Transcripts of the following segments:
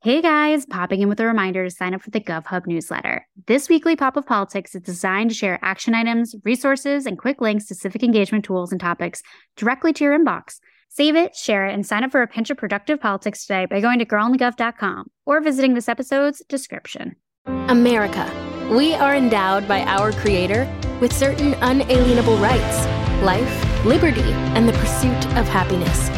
Hey guys, popping in with a reminder to sign up for the GovHub newsletter. This weekly pop of politics is designed to share action items, resources, and quick links to civic engagement tools and topics directly to your inbox. Save it, share it, and sign up for a pinch of productive politics today by going to girlandthegov.com or visiting this episode's description. America. We are endowed by our Creator with certain unalienable rights life, liberty, and the pursuit of happiness.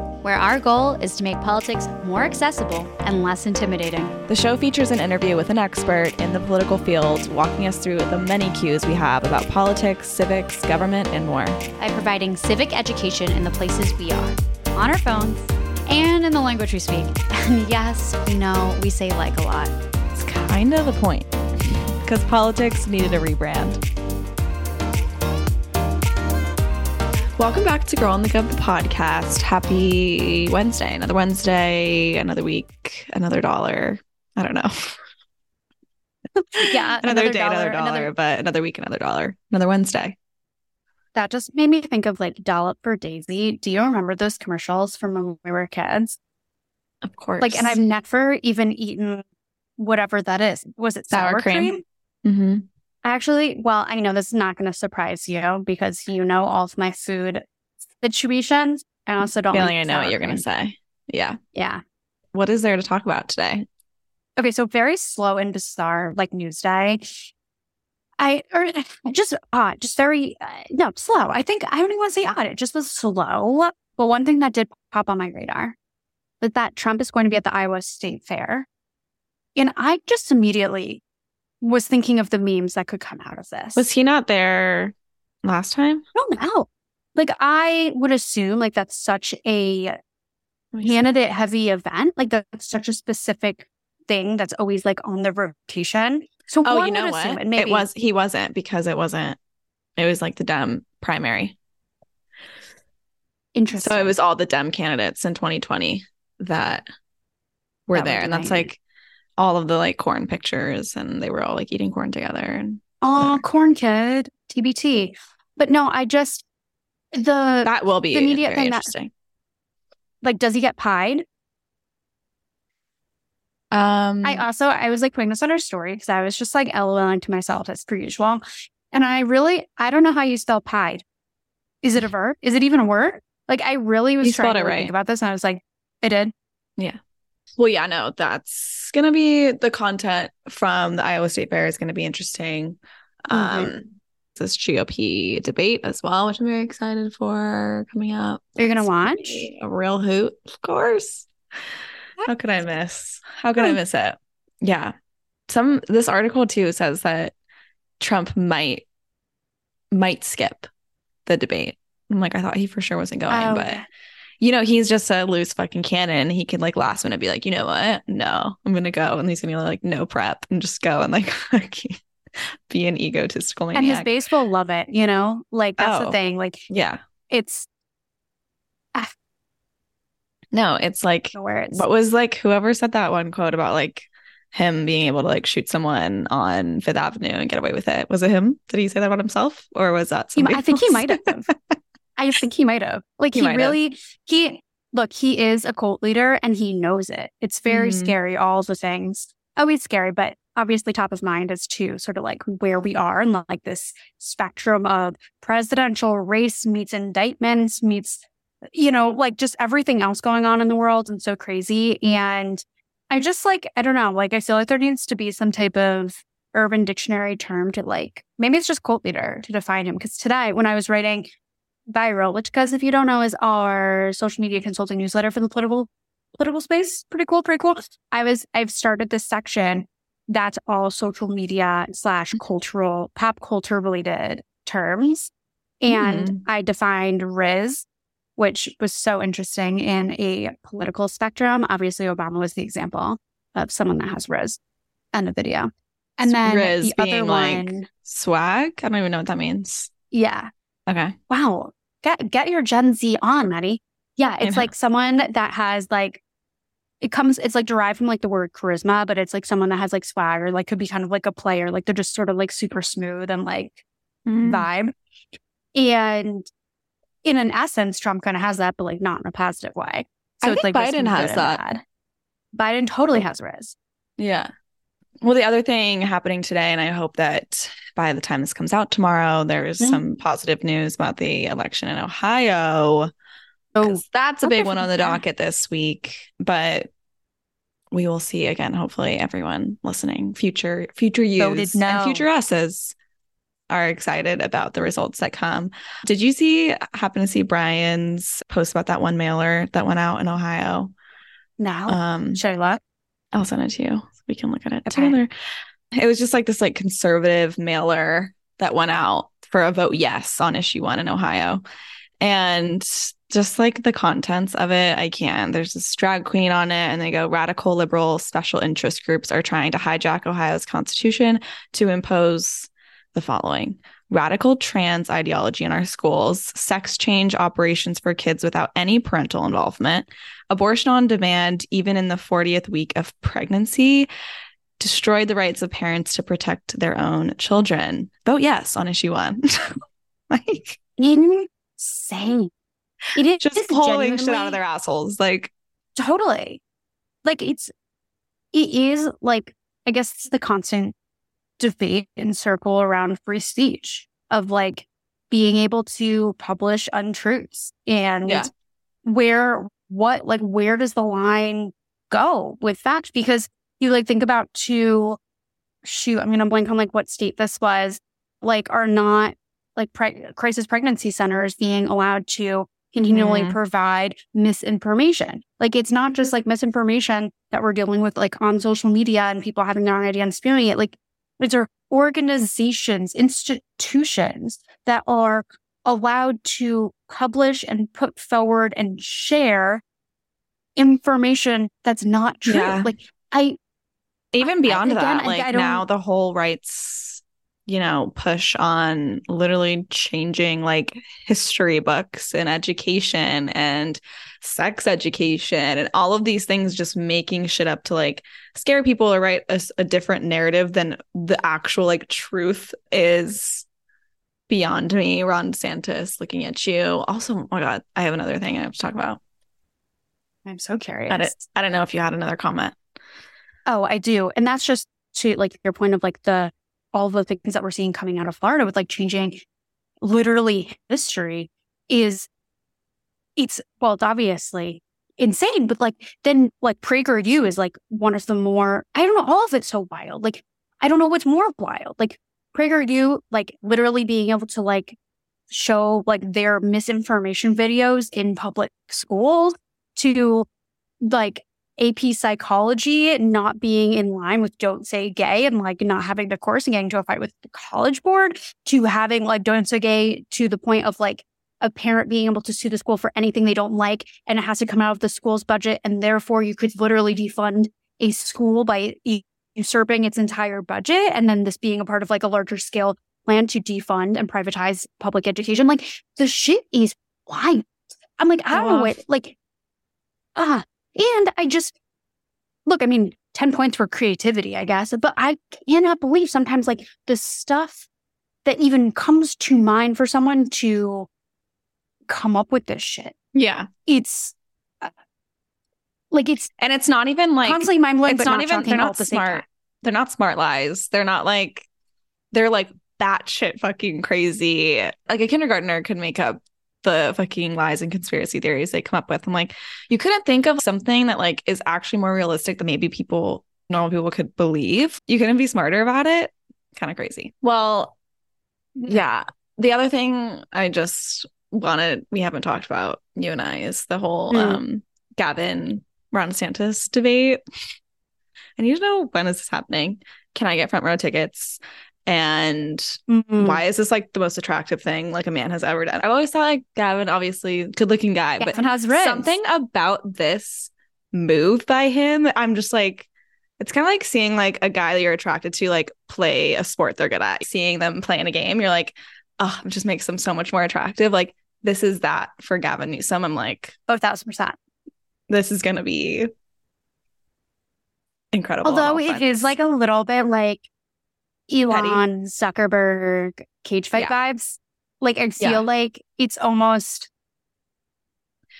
Where our goal is to make politics more accessible and less intimidating. The show features an interview with an expert in the political field, walking us through the many cues we have about politics, civics, government, and more. By providing civic education in the places we are, on our phones, and in the language we speak. And yes, we know we say like a lot. It's kind of the point, because politics needed a rebrand. Welcome back to Girl and the Gov, the podcast. Happy Wednesday. Another Wednesday, another week, another dollar. I don't know. Yeah, another, another day, dollar, another dollar, another- but another week, another dollar, another Wednesday. That just made me think of like Dollop for Daisy. Do you remember those commercials from when we were kids? Of course. Like, and I've never even eaten whatever that is. Was it sour, Sour cream? cream? hmm Actually, well, I know this is not going to surprise you because you know all of my food situations. I also don't feeling like I know what you're going to say. Yeah. Yeah. What is there to talk about today? Okay, so very slow and bizarre, like news day. I or just odd, just very uh, no slow. I think I don't even want to say odd. It just was slow. But one thing that did pop on my radar was that Trump is going to be at the Iowa State Fair, and I just immediately was thinking of the memes that could come out of this. Was he not there last time? I don't know. Like I would assume like that's such a candidate heavy event. Like that's such a specific thing that's always like on the rotation. So Oh, one you know what? and maybe It was he wasn't because it wasn't. It was like the Dem primary. interesting. So it was all the Dem candidates in 2020 that were That there, and that's it. like all of the like corn pictures, and they were all like eating corn together. And oh corn kid TBT. But no, I just the that will be the media thing that- interesting. like does he get pied? um, I also I was like putting this on our story because I was just like LOLing to myself as per usual. And I really I don't know how you spell pied. Is it a verb? Is it even a word? Like I really was trying to right. think about this and I was like, it did. Well, yeah, no, that's gonna be the content from the Iowa State Fair is gonna be interesting. Um, Mhm. this GOP debate as well, which I'm very excited for coming up. You gonna gonna watch? a real hoot? Of course. How could I miss? How could I miss it? Yeah. Some this article too says that Trump might might skip the debate. I'm like, I thought he for sure wasn't going, Oh, but you know, he's just a loose fucking cannon. He could like last minute be like, you know what? No, I'm gonna go. And he's gonna be like, no prep and just go and like be an egotistical and his base will love it, you know? Like that's Oh. the thing. Like yeah. it's ah. No, it's like what was like whoever said that one quote about like him being able to like shoot someone on Fifth Avenue and get away with it. Was it him? Did he say that about himself? Or was that He I think he might have. I think he might have. Like He he, really he look, he is a cult leader and he knows it. It's very Mhm. scary, all the things. Always scary, but obviously top of mind is to sort of like where we are and like this spectrum of presidential race meets indictments meets you know, like just everything else going on in the world and so crazy. And I just like, I don't know, like I feel like there needs to be some type of urban dictionary term to like, maybe it's just cult leader to define him. Cause today when I was writing viral, which guys, if you don't know, is our social media consulting newsletter for the political political space. Pretty cool, pretty cool. I was I've started this section that's all social media slash mm-hmm. cultural pop culture related terms. And mm. I defined Riz, which was so interesting in a political spectrum. Obviously, Obama was the example of someone that has Riz. End of video. And then Riz the other being, like- one, Swag? I don't even know what that means. yeah. Okay. Wow. Get get your Gen Z on, Maddie. Yeah, it's like someone that has like it comes it's like derived from like the word charisma, but it's like someone that has like swagger, like could be kind of like a player. Like they're just sort of like super smooth and like Mm. vibe. And in an essence, Trump kind of has that, but like not in a positive way. So I it's think like Biden has that. Biden totally has Riz. Yeah. Well, the other thing happening today, and I hope that by the time this comes out tomorrow, there's some positive news about the election in Ohio. Oh, that's a big one on the docket this week. But we will see again. Hopefully, everyone listening, future future no. and future us's are excited about the results that come. Did you see happen to see Brian's post about that one mailer that went out in Ohio? now Um, should I look? I'll send it to you we can look at it Okay. together. It was just like this like conservative mailer that went out for a vote yes on issue one in Ohio. And just like the contents of it, I can't. There's this drag queen on it, and they go radical liberal special interest groups are trying to hijack Ohio's constitution to impose the following radical trans ideology in our schools, sex change operations for kids without any parental involvement, abortion on demand, even in the 40th week of pregnancy, destroyed the rights of parents to protect their own children. Vote yes on issue one. like, Insane. It is just pulling shit out of their assholes. Like, Totally. Like it's it is like I guess it's the constant debate and circle around free speech of like being able to publish untruths and Yeah. where what like where does the line go with fact because you like think about to shoot I'm gonna blank on like what state this was like are not like pre- crisis pregnancy centers being allowed to continually Mhm. provide misinformation. Like it's not just like misinformation that we're dealing with like on social media and people having their own idea and spewing it. Like these are organizations, institutions that are allowed to publish and put forward and share information that's not true. Yeah. Like I even I- beyond again, that, like I don't- now the whole rights, you know, push on literally changing like history books and education and sex education and all of these things, just making shit up to like scare people or write a different narrative than the actual like truth is beyond me. Ron DeSantis looking at you. Also, oh my God, I have another thing I have to talk about. I'm so curious. I don't, I don't know if you had another comment. Oh, I do. And that's just to like your point of like the all the things that we're seeing coming out of Florida with like changing literally history is it's well, it's obviously insane, but like then like PragerU is like one of the more I don't know, all of it's so wild. Like I don't know what's more wild. Like PragerU, like literally being able to like show like their misinformation videos in public schools to like AP psychology not being in line with don't say gay and like not having the course and getting to a fight with the college board to having like don't say gay to the point of like a parent being able to sue the school for anything they don't like and it has to come out of the school's budget and therefore you could literally defund a school by usurping its entire budget and then this being a part of like a larger scale plan to defund and privatize public education. Like the shit is wild. I'm like i don't know what like ah and I just look, I mean, 10 points for creativity, I guess, but I cannot believe sometimes like the stuff that even comes to mind for someone to come up with this shit. Yeah. It's uh, like it's And it's not even like constantly mind blowing, it's but not, not, even they're not the smart. They're not smart lies. They're not like they're like batshit fucking crazy. Like a kindergartner could make up the fucking lies and conspiracy theories they come up with. I'm like, you couldn't think of something that like is actually more realistic that maybe people normal people could believe. You couldn't be smarter about it. Kind of crazy. Well, yeah. The other thing I just wanted we haven't talked about, you and I, is the whole Mm. um Gavin Ron DeSantis debate. I need to know when is this happening? Can I get front row tickets? And Mm. why is this like the most attractive thing like a man has ever done? I've always thought like Gavin, obviously good looking guy, Gavin but has something about this move by him, I'm just like, it's kind of like seeing like a guy that you're attracted to like play a sport they're good at. Seeing them play in a game, you're like, oh, it just makes them so much more attractive. Like this is that for Gavin Newsom. I'm like, oh, thousand percent. This is gonna be incredible. Although it is like a little bit like Elon Zuckerberg cage fight yeah. vibes. Like I feel yeah. like it's almost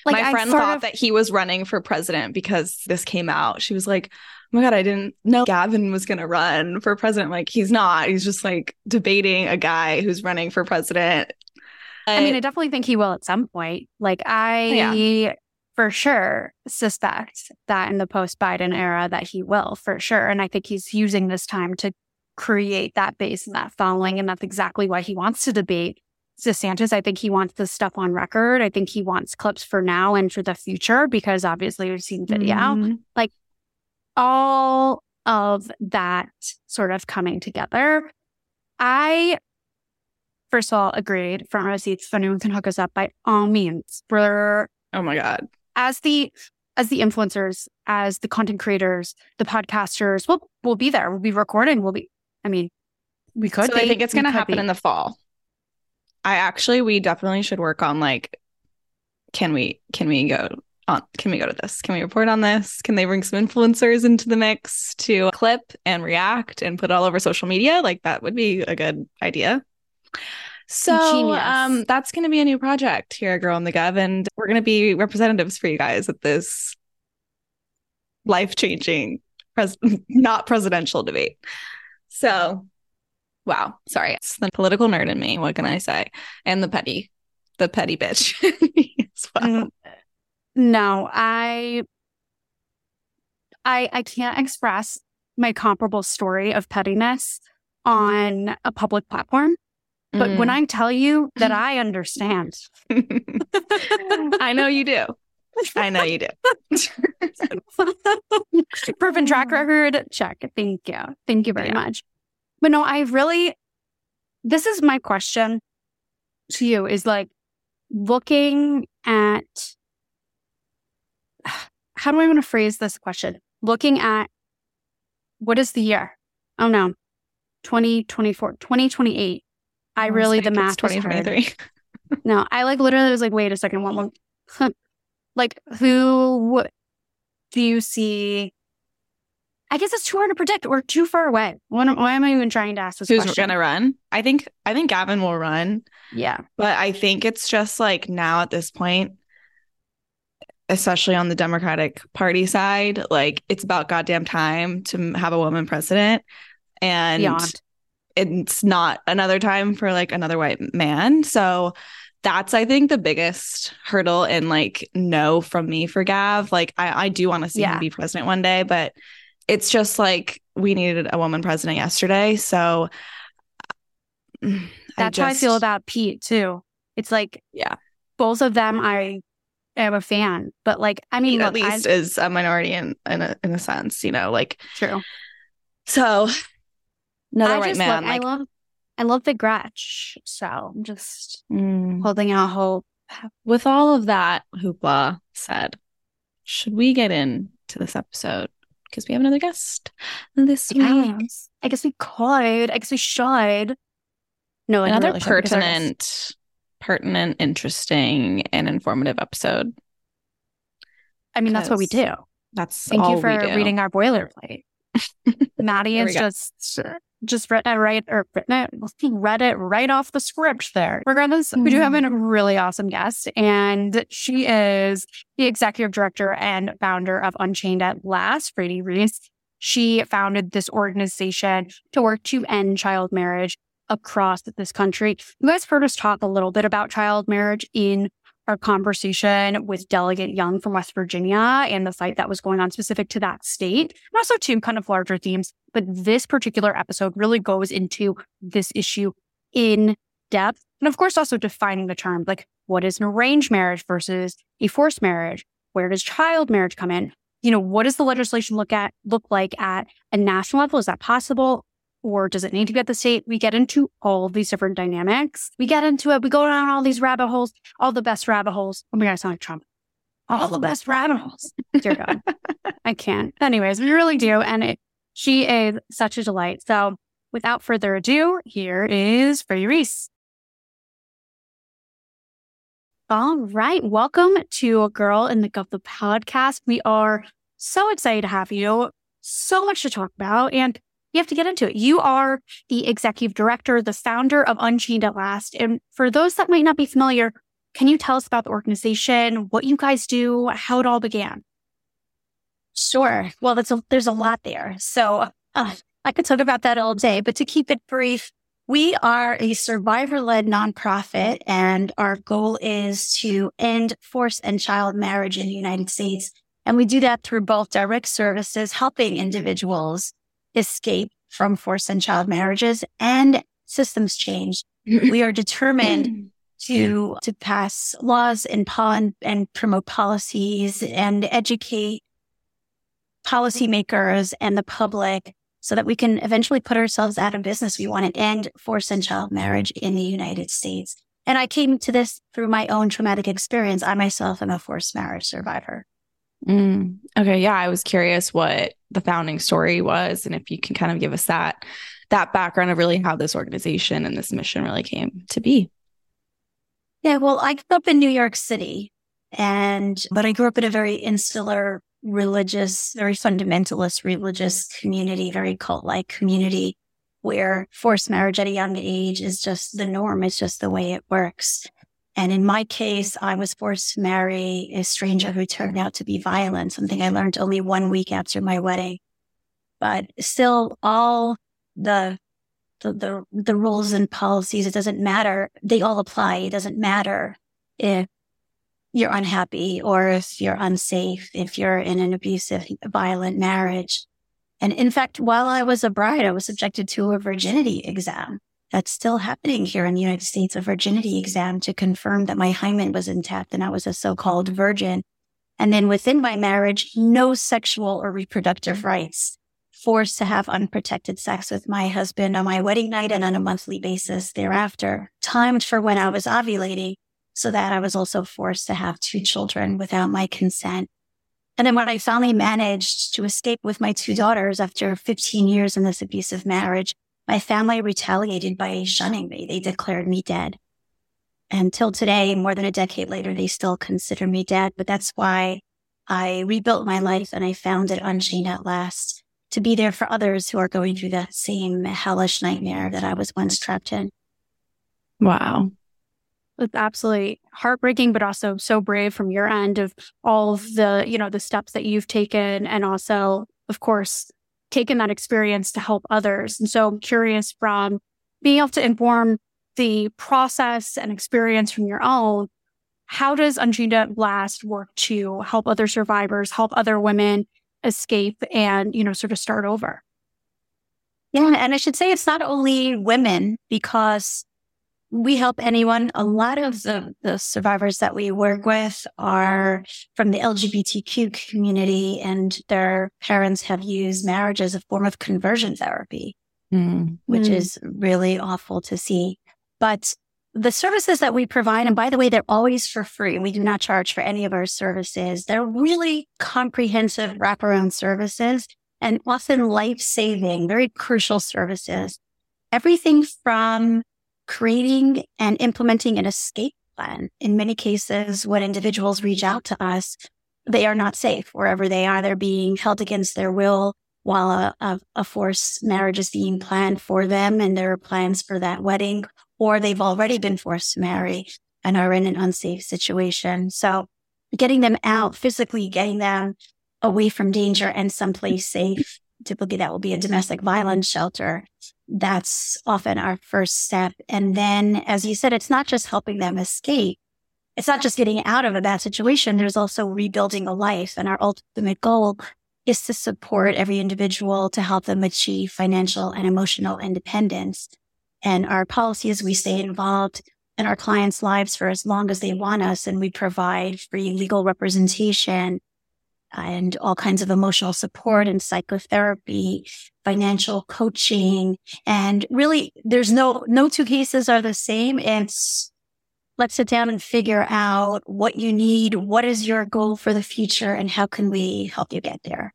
like my friend thought of... that he was running for president because this came out. She was like, "Oh my god, I didn't know Gavin was going to run for president." like he's not. He's just like debating a guy who's running for president. But... I mean, I definitely think he will at some point. Like I yeah. for sure suspect that in the post Biden era that he will for sure, and I think he's using this time to create that base and that following, and that's exactly why he wants to debate DeSantis, I think he wants this stuff on record. I think he wants clips for now and for the future because obviously we've seen video. Mm-hmm. Like all of that sort of coming together. I, first of all, agreed front row seats. If anyone can hook us up by all means, we're oh my god, as the as the influencers, as the content creators, the podcasters, we'll we'll be there. We'll be recording. We'll be. I mean, we could. So be, I think it's going to happen be. in the fall. I actually we definitely should work on like can we can we go on can we go to this? Can we report on this? Can they bring some influencers into the mix to clip and react and put it all over social media? Like that would be a good idea. So um that's gonna be a new project here at Girl and the Gov, and we're gonna be representatives for you guys at this life-changing pres- not presidential debate. So Wow. Sorry. It's the political nerd in me. What can I say? And the petty, the petty bitch as well. No, I, I, I can't express my comparable story of pettiness on a public platform. But mm. when I tell you that I understand, I know you do. I know you do. Proven track mm-hmm. record. Check. Thank you. Thank you very yeah. much. But no, I really, this is my question to you is like looking at, how do I want to phrase this question? Looking at what is the year? Oh no, 2024, 2028. I, I really, the math 2023. no, I like literally was like, wait a second, one more. Like who do you see I guess it's too hard to predict or too far away. Why, why am I even trying to ask this Who's question? gonna run? I think I think Gavin will run. Yeah. But I think it's just like now at this point, especially on the Democratic Party side, like it's about goddamn time to have a woman president. And Beyond. it's not another time for like another white man. So that's I think the biggest hurdle and like no from me for Gav. Like I, I do want to see yeah. him be president one day, but it's just like we needed a woman president yesterday. So that's I just, how I feel about Pete too. It's like, yeah, both of them I am a fan, but like, I mean, look, at least I, is a minority in in a, in a sense, you know, like true. So another I white man. like, I love, I love the Gretch. So I'm just mm. holding out hope. With all of that hoopla said, should we get into this episode? because we have another guest this yes. week. I guess we could. I guess we should. No, another really pertinent, pertinent, interesting, and informative episode. I mean, that's what we do. That's thank you for reading our boilerplate. Maddie is just just read it right or written it, read it right off the script there. Regardless, mm. we do have a really awesome guest, and she is the executive director and founder of Unchained at Last, Fraidy Reiss. She founded this organization to work to end child marriage across this country. You guys heard us talk a little bit about child marriage in our conversation with Delegate Young from West Virginia and the fight that was going on specific to that state, and also two kind of larger themes. But this particular episode really goes into this issue in depth. And of course, also defining the term like what is an arranged marriage versus a forced marriage? Where does child marriage come in? You know, what does the legislation look at look like at a national level? Is that possible? Or does it need to be at the state? We get into all these different dynamics. We get into it. We go down all these rabbit holes, all the best rabbit holes. Oh my God, I sound like Trump. All the best rabbit holes. Dear God, I can't. Anyways, we really do. And it, she is such a delight. So without further ado, here is Fraidy Reiss. All right. Welcome to a Girl and the Gov the podcast. We are so excited to have you. So much to talk about. And you have to get into it. You are the executive director, the founder of Unchained at Last. And for those that might not be familiar, can you tell us about the organization, what you guys do, how it all began? Sure. Well, a, there's a lot there. So uh, I could talk about that all day, but to keep it brief, we are a survivor led nonprofit, and our goal is to end forced and child marriage in the United States. And we do that through both direct services, helping individuals escape from forced and child marriages and systems change. we are determined to, to pass laws and, and, and promote policies and educate policymakers and the public so that we can eventually put ourselves out of business. We want to end forced and child marriage in the United States. And I came to this through my own traumatic experience. I myself am a forced marriage survivor. Mm, okay, yeah, I was curious what the founding story was, and if you can kind of give us that that background of really how this organization and this mission really came to be. Yeah, well, I grew up in New York City, and but I grew up in a very insular religious, very fundamentalist religious community, very cult like community where forced marriage at a young age is just the norm. It's just the way it works. And in my case, I was forced to marry a stranger who turned out to be violent, something I learned only one week after my wedding. But still, all the the, the, the rules and policies, it doesn't matter. They all apply. It doesn't matter if you're unhappy or if you're unsafe, if you're in an abusive, violent marriage. And in fact, while I was a bride, I was subjected to a virginity exam. That's still happening here in the United States, a virginity exam to confirm that my hymen was intact and I was a so-called virgin. And then within my marriage, no sexual or reproductive mm. rights, forced to have unprotected sex with my husband on my wedding night and on a monthly basis thereafter, timed for when I was ovulating so that I was also forced to have two children without my consent. And then when I finally managed to escape with my two daughters after 15 years in this abusive marriage, my family retaliated by shunning me. They declared me dead. Until today, more than a decade later, they still consider me dead. But that's why I rebuilt my life and I found founded Unchained at Last to be there for others who are going through that same hellish nightmare that I was once trapped in. Wow. It's absolutely heartbreaking, but also so brave from your end of all of the, you know, the steps that you've taken and also, of course, taken that experience to help others. And so I'm curious from being able to inform the process and experience from your own, how does Unchained at Last work to help other survivors, help other women escape and, you know, sort of start over? Yeah. And I should say it's not only women because we help anyone. A lot of the, the survivors that we work with are from the LGBTQ community and their parents have used marriage as a form of conversion therapy, mm. which mm. is really awful to see. But the services that we provide, and by the way, they're always for free. We do not charge for any of our services. They're really comprehensive wraparound services and often life saving, very crucial services. Everything from creating and implementing an escape plan. In many cases, when individuals reach out to us, they are not safe wherever they are. They're being held against their will while a, a, a forced marriage is being planned for them and there are plans for that wedding, or they've already been forced to marry and are in an unsafe situation. So getting them out physically, getting them away from danger and someplace safe. Typically that will be a domestic violence shelter that's often our first step. And then, as you said, it's not just helping them escape. It's not just getting out of a bad situation. There's also rebuilding a life. And our ultimate goal is to support every individual to help them achieve financial and emotional independence. And our policy is we stay involved in our clients' lives for as long as they want us. And we provide free legal representation and all kinds of emotional support and psychotherapy, financial coaching. And really there's no, no two cases are the same. It's let's sit down and figure out what you need. What is your goal for the future and how can we help you get there?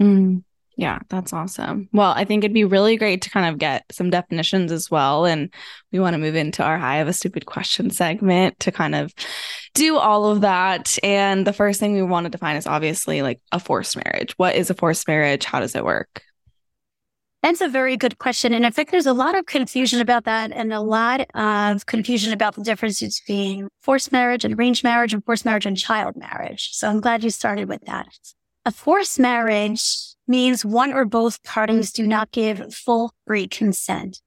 Mm. Yeah, that's awesome. Well, I think it'd be really great to kind of get some definitions as well. And we want to move into our High of a Stupid Question segment to kind of do all of that. And the first thing we want to define is obviously like a forced marriage. What is a forced marriage? How does it work? That's a very good question. And in fact, there's a lot of confusion about that and a lot of confusion about the difference between forced marriage and arranged marriage and forced marriage and child marriage. So I'm glad you started with that. A forced marriage means one or both parties do not give full free consent.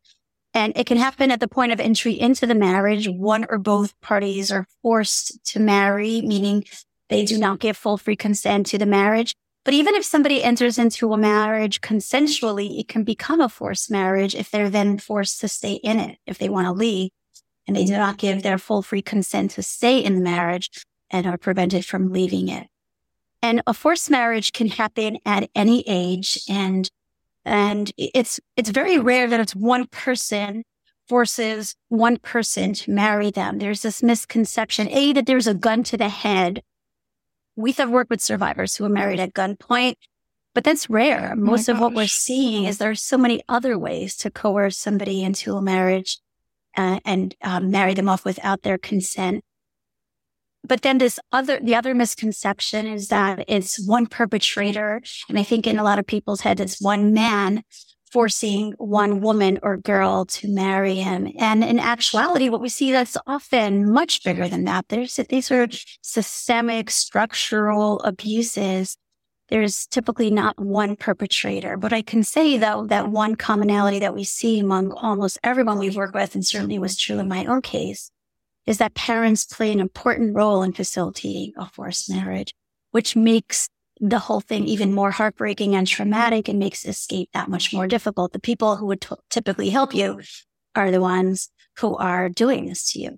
And it can happen at the point of entry into the marriage. One or both parties are forced to marry, meaning they do not give full free consent to the marriage. But even if somebody enters into a marriage consensually, it can become a forced marriage if they're then forced to stay in it, if they want to leave and they do not give their full free consent to stay in the marriage and are prevented from leaving it. And a forced marriage can happen at any age. And, and it's, it's very rare that it's one person forces one person to marry them. There's this misconception, A, that there's a gun to the head. We have worked with survivors who are married at gunpoint, but that's rare. Oh Most of what we're seeing is there are so many other ways to coerce somebody into a marriage uh, and um, marry them off without their consent. But then this other, the other misconception is that it's one perpetrator. And I think in a lot of people's heads, it's one man forcing one woman or girl to marry him. And in actuality, what we see that's often much bigger than that. There's these are systemic structural abuses. There's typically not one perpetrator, but I can say though that one commonality that we see among almost everyone we've worked with, and certainly was true in my own case, is that parents play an important role in facilitating a forced marriage, which makes the whole thing even more heartbreaking and traumatic and makes escape that much more difficult. The people who would t- typically help you are the ones who are doing this to you.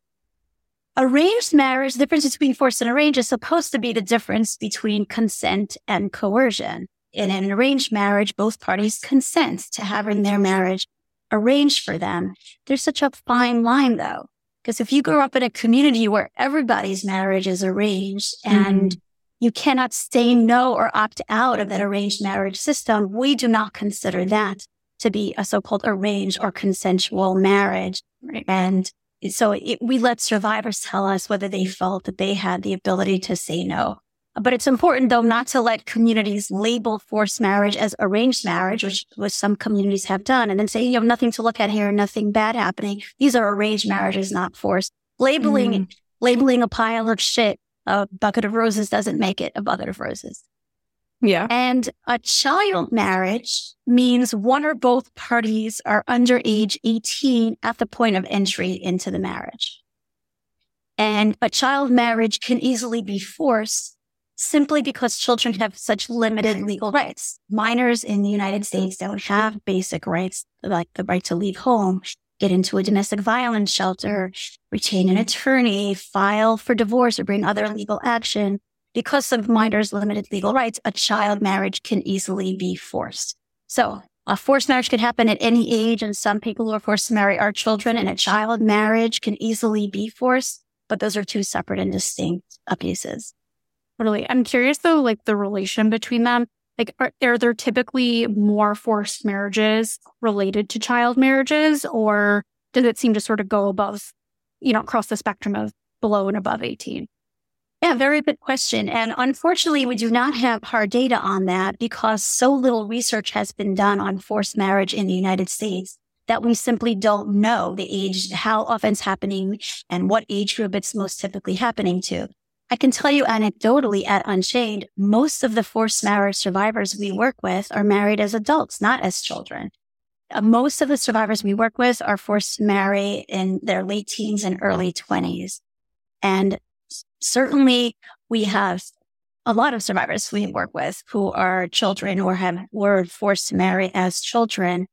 Arranged marriage, the difference between forced and arranged is supposed to be the difference between consent and coercion. In an arranged marriage, both parties consent to having their marriage arranged for them. There's such a fine line though because if you grow up in a community where everybody's marriage is arranged and mm. you cannot say no or opt out of that arranged marriage system, we do not consider that to be a so-called arranged or consensual marriage. Right. And so it, we let survivors tell us whether they felt that they had the ability to say no. But it's important though not to let communities label forced marriage as arranged marriage, which, which some communities have done, and then say, you have nothing to look at here, nothing bad happening. These are arranged marriages, not forced. Labeling, mm. labeling a pile of shit, a bucket of roses doesn't make it a bucket of roses. Yeah. And a child marriage means one or both parties are under age 18 at the point of entry into the marriage. And a child marriage can easily be forced simply because children have such limited legal rights. Minors in the United States don't have basic rights like the right to leave home, get into a domestic violence shelter, retain an attorney, file for divorce or bring other legal action. Because of minors' limited legal rights, a child marriage can easily be forced. So a forced marriage can happen at any age, and some people who are forced to marry are children, and a child marriage can easily be forced, but those are two separate and distinct abuses. Totally. I'm curious though, like the relation between them. Like, are, are there typically more forced marriages related to child marriages, or does it seem to sort of go above, you know, across the spectrum of below and above 18? Yeah, very good question. And unfortunately, we do not have hard data on that because so little research has been done on forced marriage in the United States that we simply don't know the age, how often it's happening and what age group it's most typically happening to. I can tell you anecdotally at Unchained, most of the forced marriage survivors we work with are married as adults, not as children. Uh, most of the survivors we work with are forced to marry in their late teens and early 20s. And certainly we have a lot of survivors we work with who are children or have were forced to marry as children,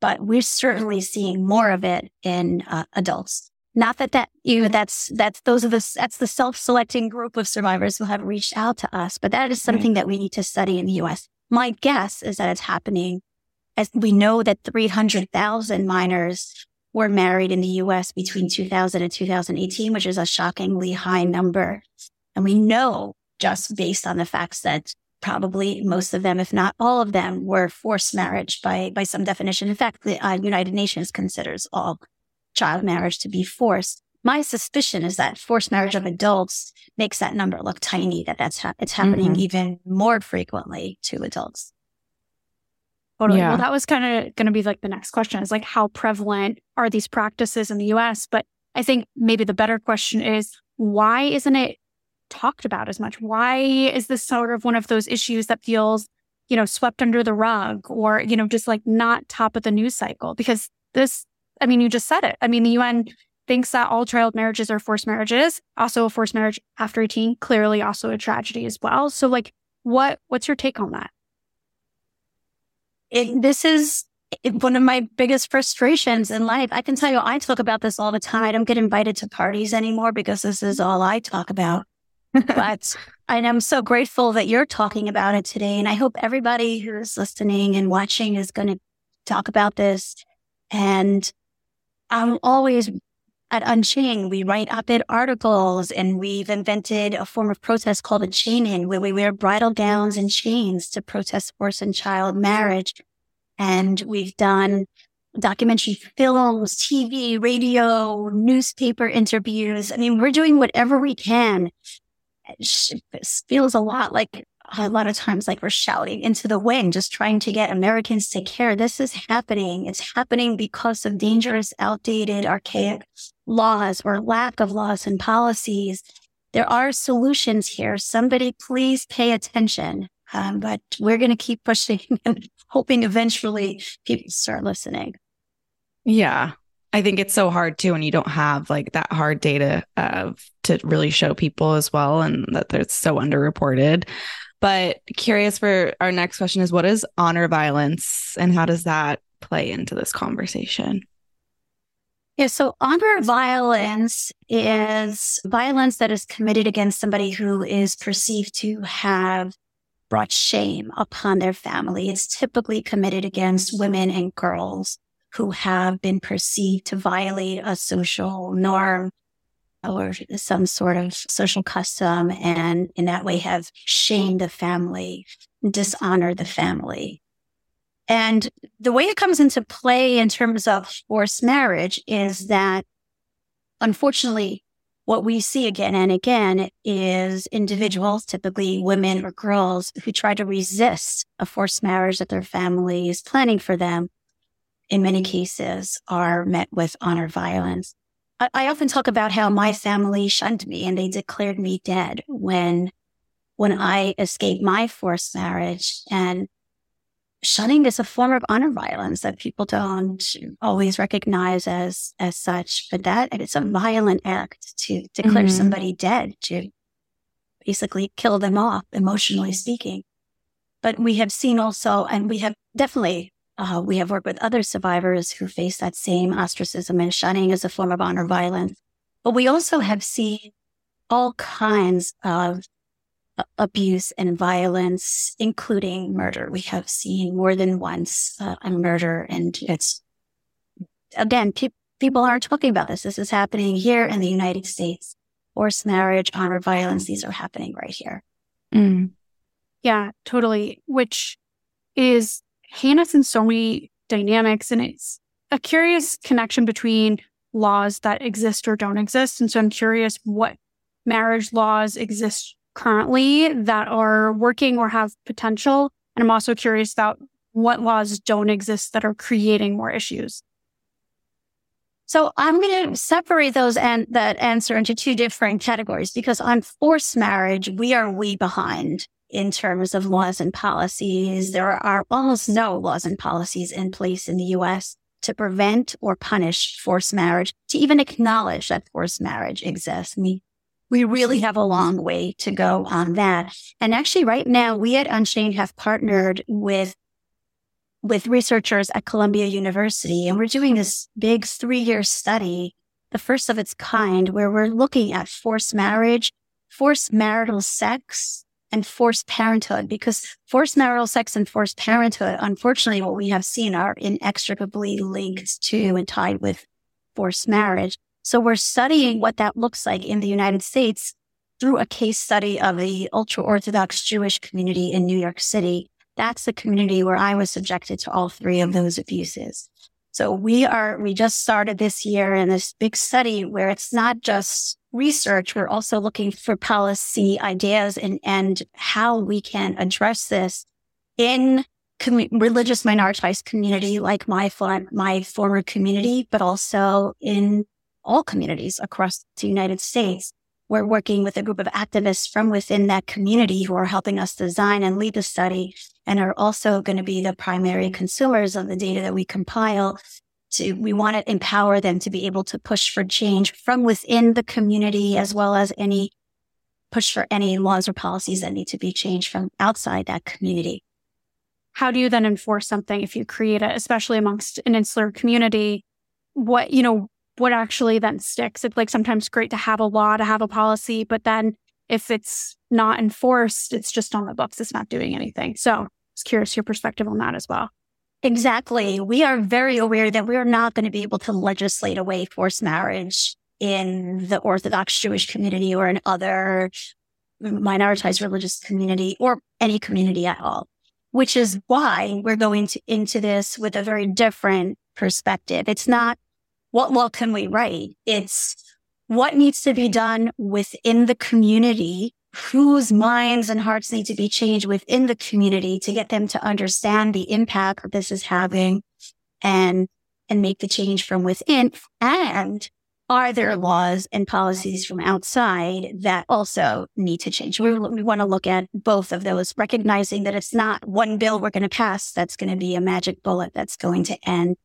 but we're certainly seeing more of it in uh, adults. Not that that you know, that's that's those are the that's the self-selecting group of survivors who have reached out to us, but that is something that we need to study in the U.S. My guess is that it's happening, as we know that 300,000 minors were married in the U.S. between 2000 and 2018, which is a shockingly high number, and we know just based on the facts that probably most of them, if not all of them, were forced marriage by, by some definition. In fact, the uh, United Nations considers all child marriage to be forced. My suspicion is that forced marriage of adults makes that number look tiny, that that's ha- it's happening mm-hmm. even more frequently to adults. Totally. Yeah. Well, that was kind of going to be like the next question is like, how prevalent are these practices in the US? But I think maybe the better question is, why isn't it talked about as much? Why is this sort of one of those issues that feels, you know, swept under the rug or, you know, just like not top of the news cycle? Because this, I mean, you just said it. I mean, the UN thinks that all child marriages are forced marriages. Also, a forced marriage after 18, clearly also a tragedy as well. So, like, what what's your take on that? It, this is one of my biggest frustrations in life. I can tell you, I talk about this all the time. I don't get invited to parties anymore because this is all I talk about. but and I am so grateful that you're talking about it today. And I hope everybody who's listening and watching is going to talk about this. And Um, I'm always at Unchained, we write op-ed articles and we've invented a form of protest called a chain-in where we wear bridal gowns and chains to protest forced and child marriage. And we've done documentary films, TV, radio, newspaper interviews. I mean, we're doing whatever we can. It feels a lot like a lot of times like we're shouting into the wind, just trying to get Americans to care. This is happening. It's happening because of dangerous, outdated, archaic laws or lack of laws and policies. There are solutions here. Somebody please pay attention. Um, but we're going to keep pushing and hoping eventually people start listening. Yeah. I think it's so hard too when you don't have like that hard data of to really show people as well and that it's so underreported. But curious for our next question is what is honor violence and how does that play into this conversation? Yeah, so honor violence is violence that is committed against somebody who is perceived to have brought shame upon their family. It's typically committed against women and girls who have been perceived to violate a social norm or some sort of social custom and in that way have shamed the family, dishonored the family. And the way it comes into play in terms of forced marriage is that unfortunately, what we see again and again is individuals, typically women or girls, who try to resist a forced marriage that their family is planning for them. In many cases, are met with honor violence. I, often talk about how my family shunned me and they declared me dead when, when I escaped my forced marriage. And shunning is a form of honor violence that people don't always recognize as, as such. But that it's a violent act to declare mm-hmm. somebody dead, to basically kill them off, emotionally speaking. But we have seen also, and we have definitely uh, we have worked with other survivors who face that same ostracism and shunning as a form of honor violence. But we also have seen all kinds of abuse and violence, including murder. We have seen more than once uh, a murder, and it's again, pe- people aren't talking about this. This is happening here in the United States. Forced marriage, honor violence, these are happening right here. Mm. Yeah, totally. Which is heinous in so many dynamics. And it's a curious connection between laws that exist or don't exist. And so I'm curious what marriage laws exist currently that are working or have potential. And I'm also curious about what laws don't exist that are creating more issues. So I'm going to separate those and that answer into two different categories because on forced marriage, we are way behind in terms of laws and policies. There are almost no laws and policies in place in the US to prevent or punish forced marriage, to even acknowledge that forced marriage exists. I mean, we really have a long way to go on that. And actually right now we at Unchained have partnered with with researchers at Columbia University and we're doing this big three year study, the first of its kind, where we're looking at forced marriage, forced marital sex, and forced parenthood because forced marital sex and forced parenthood, unfortunately, what we have seen are inextricably linked to and tied with forced marriage. So we're studying what that looks like in the United States through a case study of the ultra Orthodox Jewish community in New York City. That's the community where I was subjected to all three of those abuses. So we are, we just started this year in this big study where it's not just research. We're also looking for policy ideas and, and how we can address this in com- religious minoritized community like my, my former community, but also in all communities across the United States. We're working with a group of activists from within that community who are helping us design and lead the study and are also going to be the primary consumers of the data that we compile. To, we want to empower them to be able to push for change from within the community as well as any push for any laws or policies that need to be changed from outside that community. How do you then enforce something if you create it, especially amongst an insular community? What, you know, what actually then sticks. It's like sometimes great to have a law, to have a policy, but then if it's not enforced, it's just on the books. It's not doing anything. So was curious your perspective on that as well. Exactly. We are very aware that we are not going to be able to legislate away forced marriage in the Orthodox Jewish community or in other minoritized religious community or any community at all, which is why we're going to, into this with a very different perspective. It's not what law can we write? It's what needs to be done within the community, whose minds and hearts need to be changed within the community to get them to understand the impact that this is having and, and make the change from within. And are there laws and policies from outside that also need to change? We, we want to look at both of those, recognizing that it's not one bill we're going to pass that's going to be a magic bullet that's going to end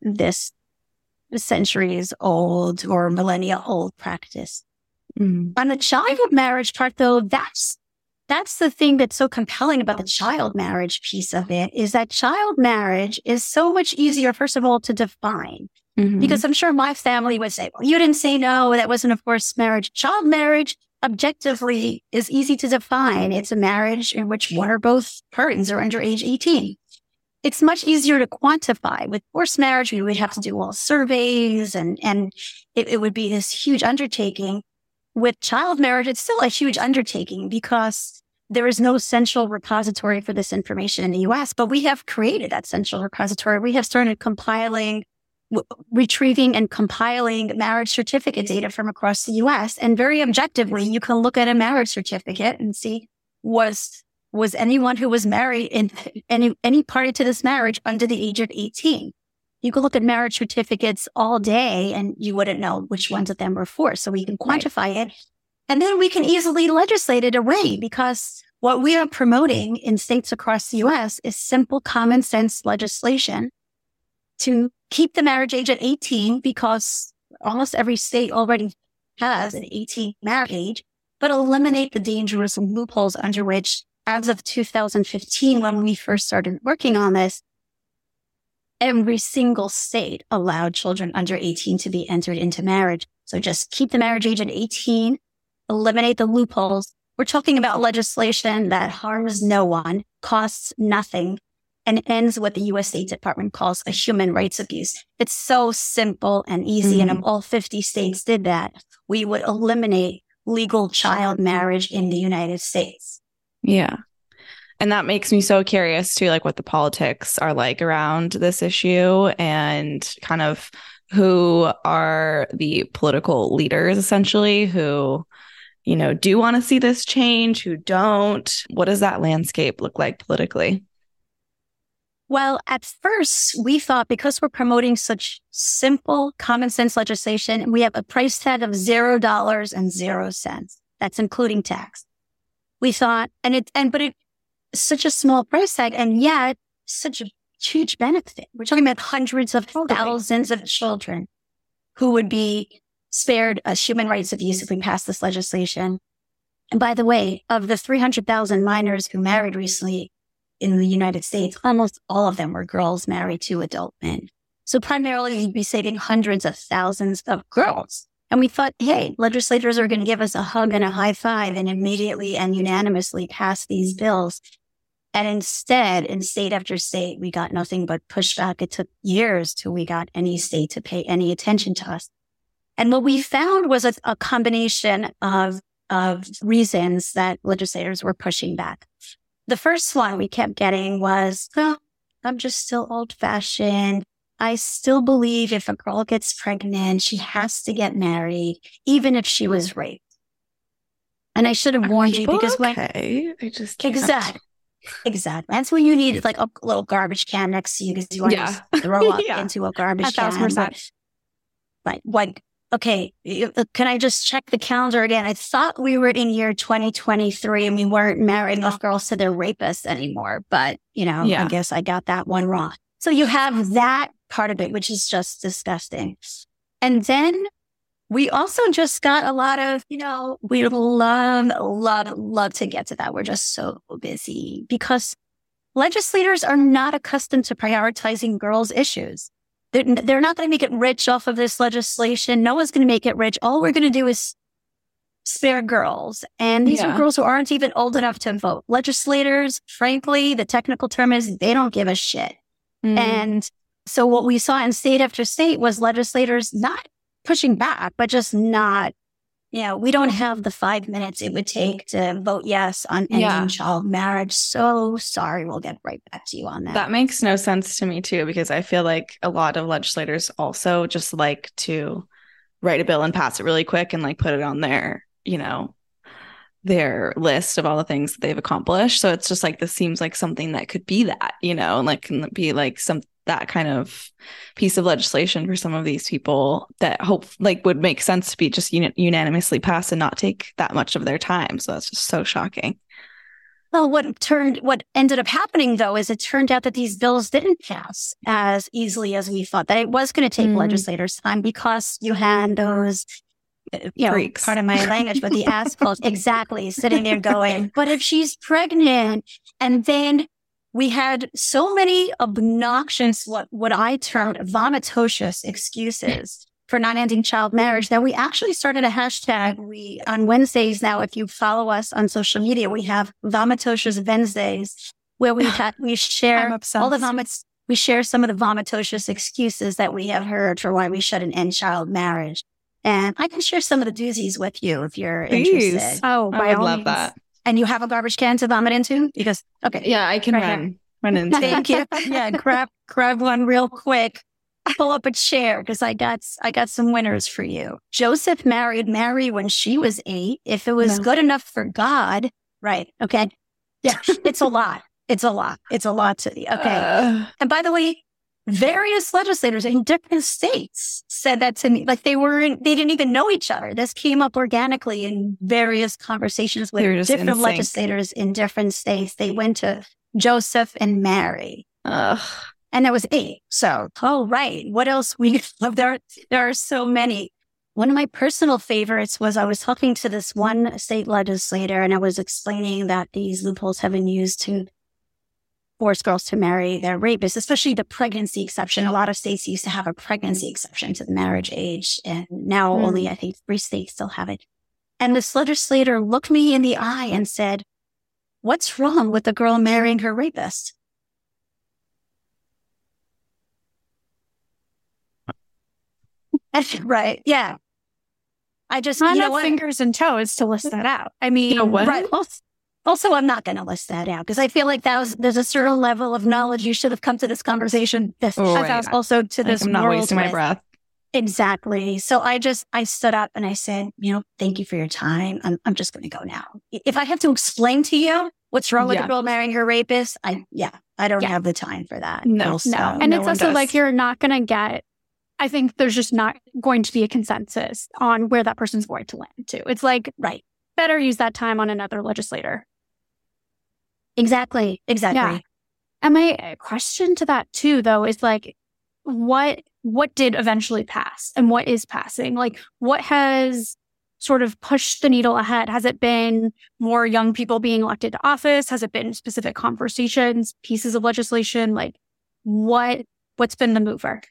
this centuries old or millennia old practice. Mm. On the child marriage part, though, that's that's the thing that's so compelling about the child marriage piece of it is that child marriage is so much easier, first of all, to define. Mm-hmm. Because I'm sure my family would say, well, you didn't say no, that wasn't a forced marriage. Child marriage objectively is easy to define. It's a marriage in which one or both parties are under age 18 it's much easier to quantify. With forced marriage, we would have to do all surveys and, and it, it would be this huge undertaking. With child marriage, it's still a huge undertaking because there is no central repository for this information in the US, but we have created that central repository. We have started compiling, w- retrieving and compiling marriage certificate data from across the US. And very objectively, you can look at a marriage certificate and see was was anyone who was married in any, any party to this marriage under the age of 18. You could look at marriage certificates all day and you wouldn't know which ones of them were for. So we can quantify right. it. And then we can easily legislate it away because what we are promoting in states across the US is simple common sense legislation to keep the marriage age at 18 because almost every state already has an 18 marriage age, but eliminate the dangerous loopholes under which as of 2015, when we first started working on this, every single state allowed children under 18 to be entered into marriage. So just keep the marriage age at 18, eliminate the loopholes. We're talking about legislation that harms no one, costs nothing, and ends what the US State Department calls a human rights abuse. It's so simple and easy. Mm-hmm. And if all 50 states did that, we would eliminate legal child marriage in the United States. Yeah. And that makes me so curious to like what the politics are like around this issue and kind of who are the political leaders essentially who, you know, do want to see this change, who don't. What does that landscape look like politically? Well, at first, we thought because we're promoting such simple, common sense legislation, we have a price tag of zero dollars and zero cents. That's including tax we thought, and it, and, but it, such a small price tag and yet such a huge benefit. We're talking about hundreds of thousands of children who would be spared a human rights abuse if we pass this legislation. And by the way, of the 300,000 minors who married recently in the United States, almost all of them were girls married to adult men. So primarily you'd be saving hundreds of thousands of girls and we thought, hey, legislators are going to give us a hug and a high five and immediately and unanimously pass these bills. And instead, in state after state, we got nothing but pushback. It took years till we got any state to pay any attention to us. And what we found was a, a combination of of reasons that legislators were pushing back. The first one we kept getting was, oh, I'm just still old fashioned. I still believe if a girl gets pregnant, she has to get married, even if she was raped. And I should have warned you because when okay, I just exactly, exactly. That's when you need like a little garbage can next to you because you want yeah. to throw up yeah. into a garbage a can. But, but what? Okay, uh, can I just check the calendar again? I thought we were in year 2023 and we weren't marrying enough girls to their rapists anymore. But you know, yeah. I guess I got that one wrong. So you have that part of it, which is just disgusting. And then we also just got a lot of, you know, we love, love, love to get to that. We're just so busy because legislators are not accustomed to prioritizing girls' issues. They're, they're not going to make it rich off of this legislation. No one's going to make it rich. All we're going to do is spare girls. And these yeah. are girls who aren't even old enough to vote. Legislators, frankly, the technical term is they don't give a shit. Mm. And so what we saw in state after state was legislators not pushing back, but just not, you know, we don't have the five minutes it would take to vote yes on ending yeah. child marriage. So sorry. We'll get right back to you on that. That makes no sense to me too, because I feel like a lot of legislators also just like to write a bill and pass it really quick and like put it on their, you know, their list of all the things that they've accomplished. So it's just like this seems like something that could be that, you know, and like can be like some that kind of piece of legislation for some of these people that hope like would make sense to be just un- unanimously passed and not take that much of their time. So that's just so shocking. Well, what turned, what ended up happening though, is it turned out that these bills didn't pass as easily as we thought. That it was going to take mm. legislators time because you had those, uh, you know, Freaks. part of my language, but the assholes exactly sitting there going, but if she's pregnant and then we had so many obnoxious, what, what I termed vomitocious excuses for not ending child marriage that we actually started a hashtag. We, on Wednesdays now, if you follow us on social media, we have vomitocious Wednesdays where we have, we share all the vomits. We share some of the vomitocious excuses that we have heard for why we shouldn't end child marriage. And I can share some of the doozies with you if you're Please. interested. Oh, I would love means. that and you have a garbage can to vomit into? Because okay, yeah, I can right run here. run into. Thank you. Yeah, grab grab one real quick. Pull up a chair because I got I got some winners for you. Joseph married Mary when she was eight. If it was no. good enough for God, right? Okay, yeah, it's a lot. It's a lot. It's a lot to the okay. Uh, and by the way, various legislators in different states said that to me. Like they weren't, they didn't even know each other. This came up organically in various conversations with different legislators in different states. They went to Joseph and Mary. Ugh. And there was eight. So, all right. What else we love? There, there are so many. One of my personal favorites was I was talking to this one state legislator and I was explaining that these loopholes have been used to force girls to marry their rapists, especially the pregnancy exception. A lot of states used to have a pregnancy exception to the marriage age. And now mm. only, I think, three states still have it. And this legislator looked me in the eye and said, what's wrong with the girl marrying her rapist? right. Yeah. I just, I you know fingers and toes to list that out. I mean, you know right. Also, I'm not going to list that out because I feel like that was, there's a certain level of knowledge you should have come to this conversation. This oh, right. also to this. I'm not wasting with. my breath. Exactly. So I just, I stood up and I said, you know, thank you for your time. I'm, I'm just going to go now. If I have to explain to you what's wrong with yeah. the girl marrying her rapist, I, yeah, I don't yeah. have the time for that. No, also, no. And no it's also does. like, you're not going to get, I think there's just not going to be a consensus on where that person's going to land to. It's like, right. Better use that time on another legislator. Exactly. Exactly. Yeah. And my uh, question to that too, though, is like, what what did eventually pass and what is passing? Like, what has sort of pushed the needle ahead? Has it been more young people being elected to office? Has it been specific conversations, pieces of legislation? Like, what what's been the mover?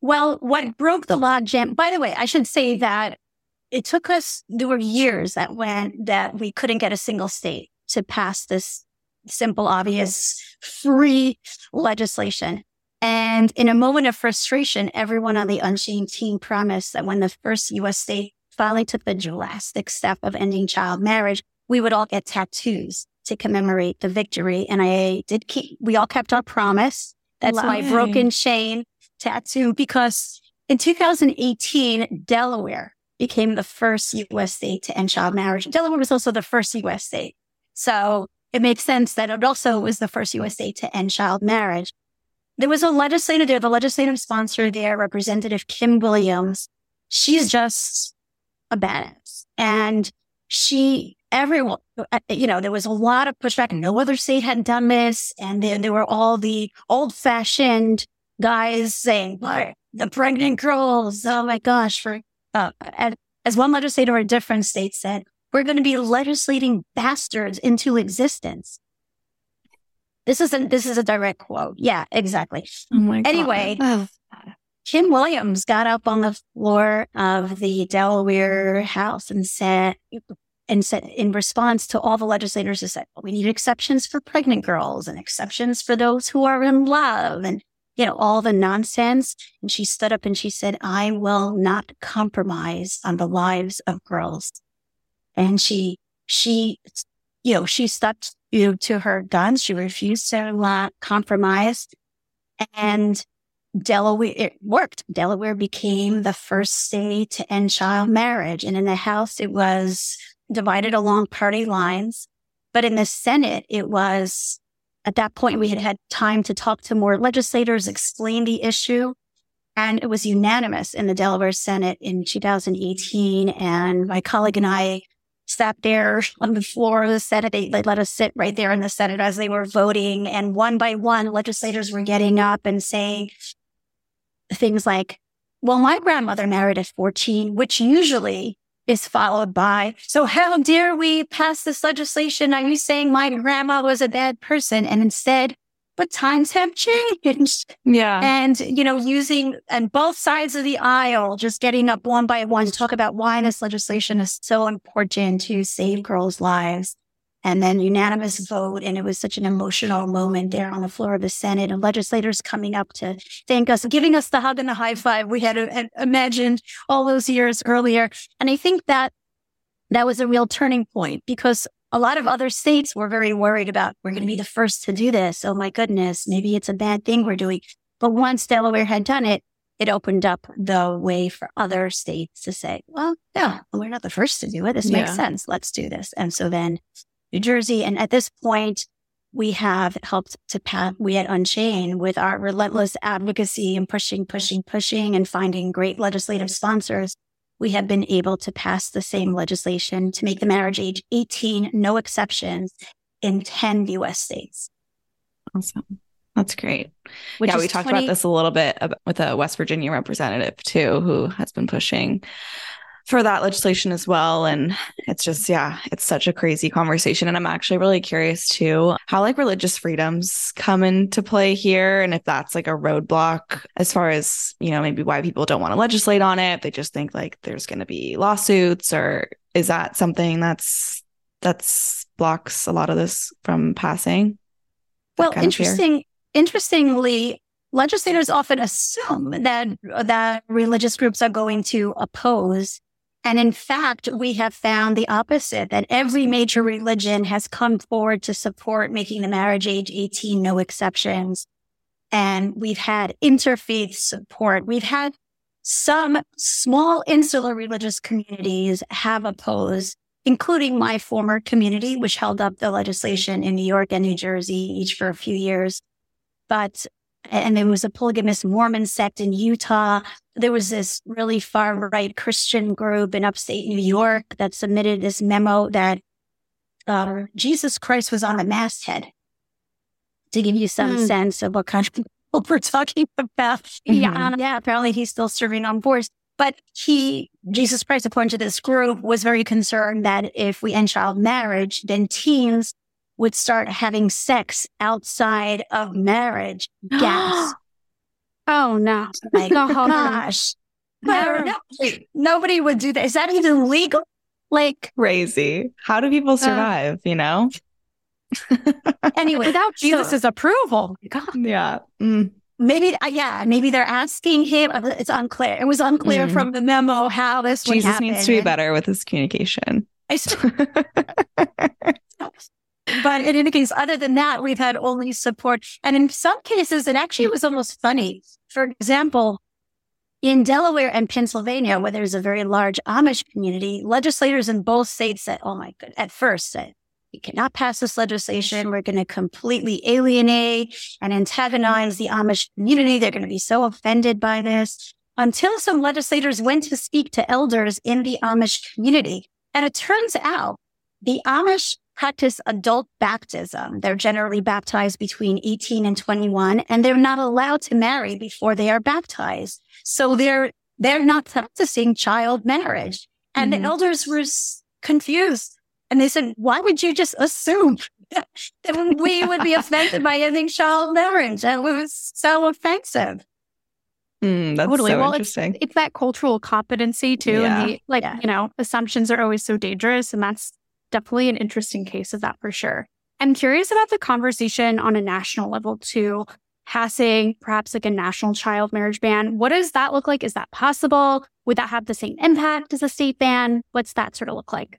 Well, what broke the log jam? By the way, I should say that it took us. There were years that went that we couldn't get a single state to pass this simple, obvious, free legislation. And in a moment of frustration, everyone on the Unchained team promised that when the first US state finally took the drastic step of ending child marriage, we would all get tattoos to commemorate the victory. And I did keep, we all kept our promise. That's Love my it. broken chain tattoo because in 2018, Delaware became the first U.S. state to end child marriage. Delaware was also the first U.S. state. So it makes sense that it also was the first U.S. state to end child marriage. There was a legislator there, the legislative sponsor there, Representative Kim Williams. She's just a badass. And she, everyone, uh, you know, there was a lot of pushback. No other state had done this. And then there were all the old fashioned guys saying, "Why the pregnant girls. Oh my gosh. For, uh, as one legislator in a different state said, we're going to be legislating bastards into existence. This isn't, this is a direct quote. Yeah, exactly. Oh my God. Anyway, Kim Williams got up on the floor of the Delaware House and said, and said in response to all the legislators who said, well, we need exceptions for pregnant girls and exceptions for those who are in love and, you know, all the nonsense. And she stood up and she said, I will not compromise on the lives of girls. And she, she, you know, she stuck you know, to her guns. She refused to uh, compromise. And Delaware, it worked. Delaware became the first state to end child marriage. And in the House, it was divided along party lines. But in the Senate, it was at that point, we had had time to talk to more legislators, explain the issue. And it was unanimous in the Delaware Senate in 2018. And my colleague and I sat there on the floor of the Senate. They, they let us sit right there in the Senate as they were voting. And one by one, legislators were getting up and saying things like, well, my grandmother married at 14, which usually is followed by, so how dare we pass this legislation? Are you saying my grandma was a bad person? And instead, but times have changed. Yeah. And, you know, using and both sides of the aisle, just getting up one by one to talk about why this legislation is so important to save girls' lives. And then unanimous vote. And it was such an emotional moment there on the floor of the Senate and legislators coming up to thank us, giving us the hug and the high five we had uh, imagined all those years earlier. And I think that that was a real turning point because a lot of other states were very worried about we're going to be the first to do this. Oh my goodness, maybe it's a bad thing we're doing. But once Delaware had done it, it opened up the way for other states to say, well, no, we're not the first to do it. This makes Yeah. sense. Let's do this. And so then New Jersey, and at this point, we have helped to pass, we at Unchained with our relentless advocacy and pushing, pushing, pushing and finding great legislative sponsors we have been able to pass the same legislation to make the marriage age 18, no exceptions, in 10 US states. Awesome. That's great. Which yeah, we talked 20 about this a little bit with a West Virginia representative too, who has been pushing for that legislation as well. And it's just, yeah, it's such a crazy conversation. And I'm actually really curious too how like religious freedoms come into play here. And if that's like a roadblock as far as, you know, maybe why people don't want to legislate on it. They just think like there's going to be lawsuits or is that something that's, that's blocks a lot of this from passing? Well, kind of fear? interesting. Interestingly, legislators often assume that that religious groups are going to oppose, and in fact, we have found the opposite. That every major religion has come forward to support making the marriage age eighteen, no exceptions, and we've had interfaith support. We've had some small insular religious communities have opposed including my former community, which held up the legislation in New York and New Jersey, each for a few years. But, and there was a polygamous Mormon sect in Utah. There was this really far right Christian group in upstate New York that submitted this memo that uh, Jesus Christ was on the masthead to give you some Hmm. sense of what kind of people we're talking about. Yeah, yeah, apparently he's still serving on boards. But he, Jesus Christ, according to this group, was very concerned that if we end child marriage, then teens would start having sex outside of marriage. Gas. Oh no. My No. gosh. No, no, nobody would do that. Is that even legal? Like, crazy. How do people survive, you know? anyway, Without so- approval. God. Yeah. Mm. maybe, uh, yeah, maybe they're asking him. uh, It's unclear. It was unclear Mhm. from the memo how this would Jesus happen. needs to be better with his communication. I I s- but in any case, other than that, we've had only support. And in some cases, it actually was almost funny. For example, in Delaware and Pennsylvania, where there's a very large Amish community, legislators in both states said, oh my god, at first said, we cannot pass this legislation. We're going to completely alienate and antagonize the Amish community. They're going to be so offended by this. Until some legislators went to speak to elders in the Amish community. And it turns out the Amish practice adult baptism. They're generally baptized between 18 and 21, and they're not allowed to marry before they are baptized. So they're, they're not practicing child marriage. And Mhm. the elders were confused. And they said, why would you just assume that we would be offended by ending child marriage? And it was so offensive. Mm, that's Totally. so Well, it's- interesting. It's that cultural competency too. Yeah. And the, like, Yeah. you know, assumptions are always so dangerous. And that's definitely an interesting case of that for sure. I'm curious about the conversation on a national level too, passing perhaps like a national child marriage ban. What does that look like? Is that possible? Would that have the same impact as a state ban? What's that sort of look like?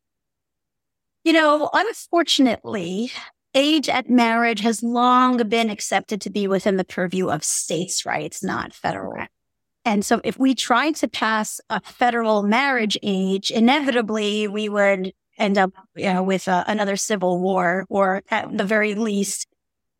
You know, unfortunately, age at marriage has long been accepted to be within the purview of states' rights, not federal. And so if we tried to pass a federal marriage age, inevitably we would end up you know, with uh, another civil war, or at the very least,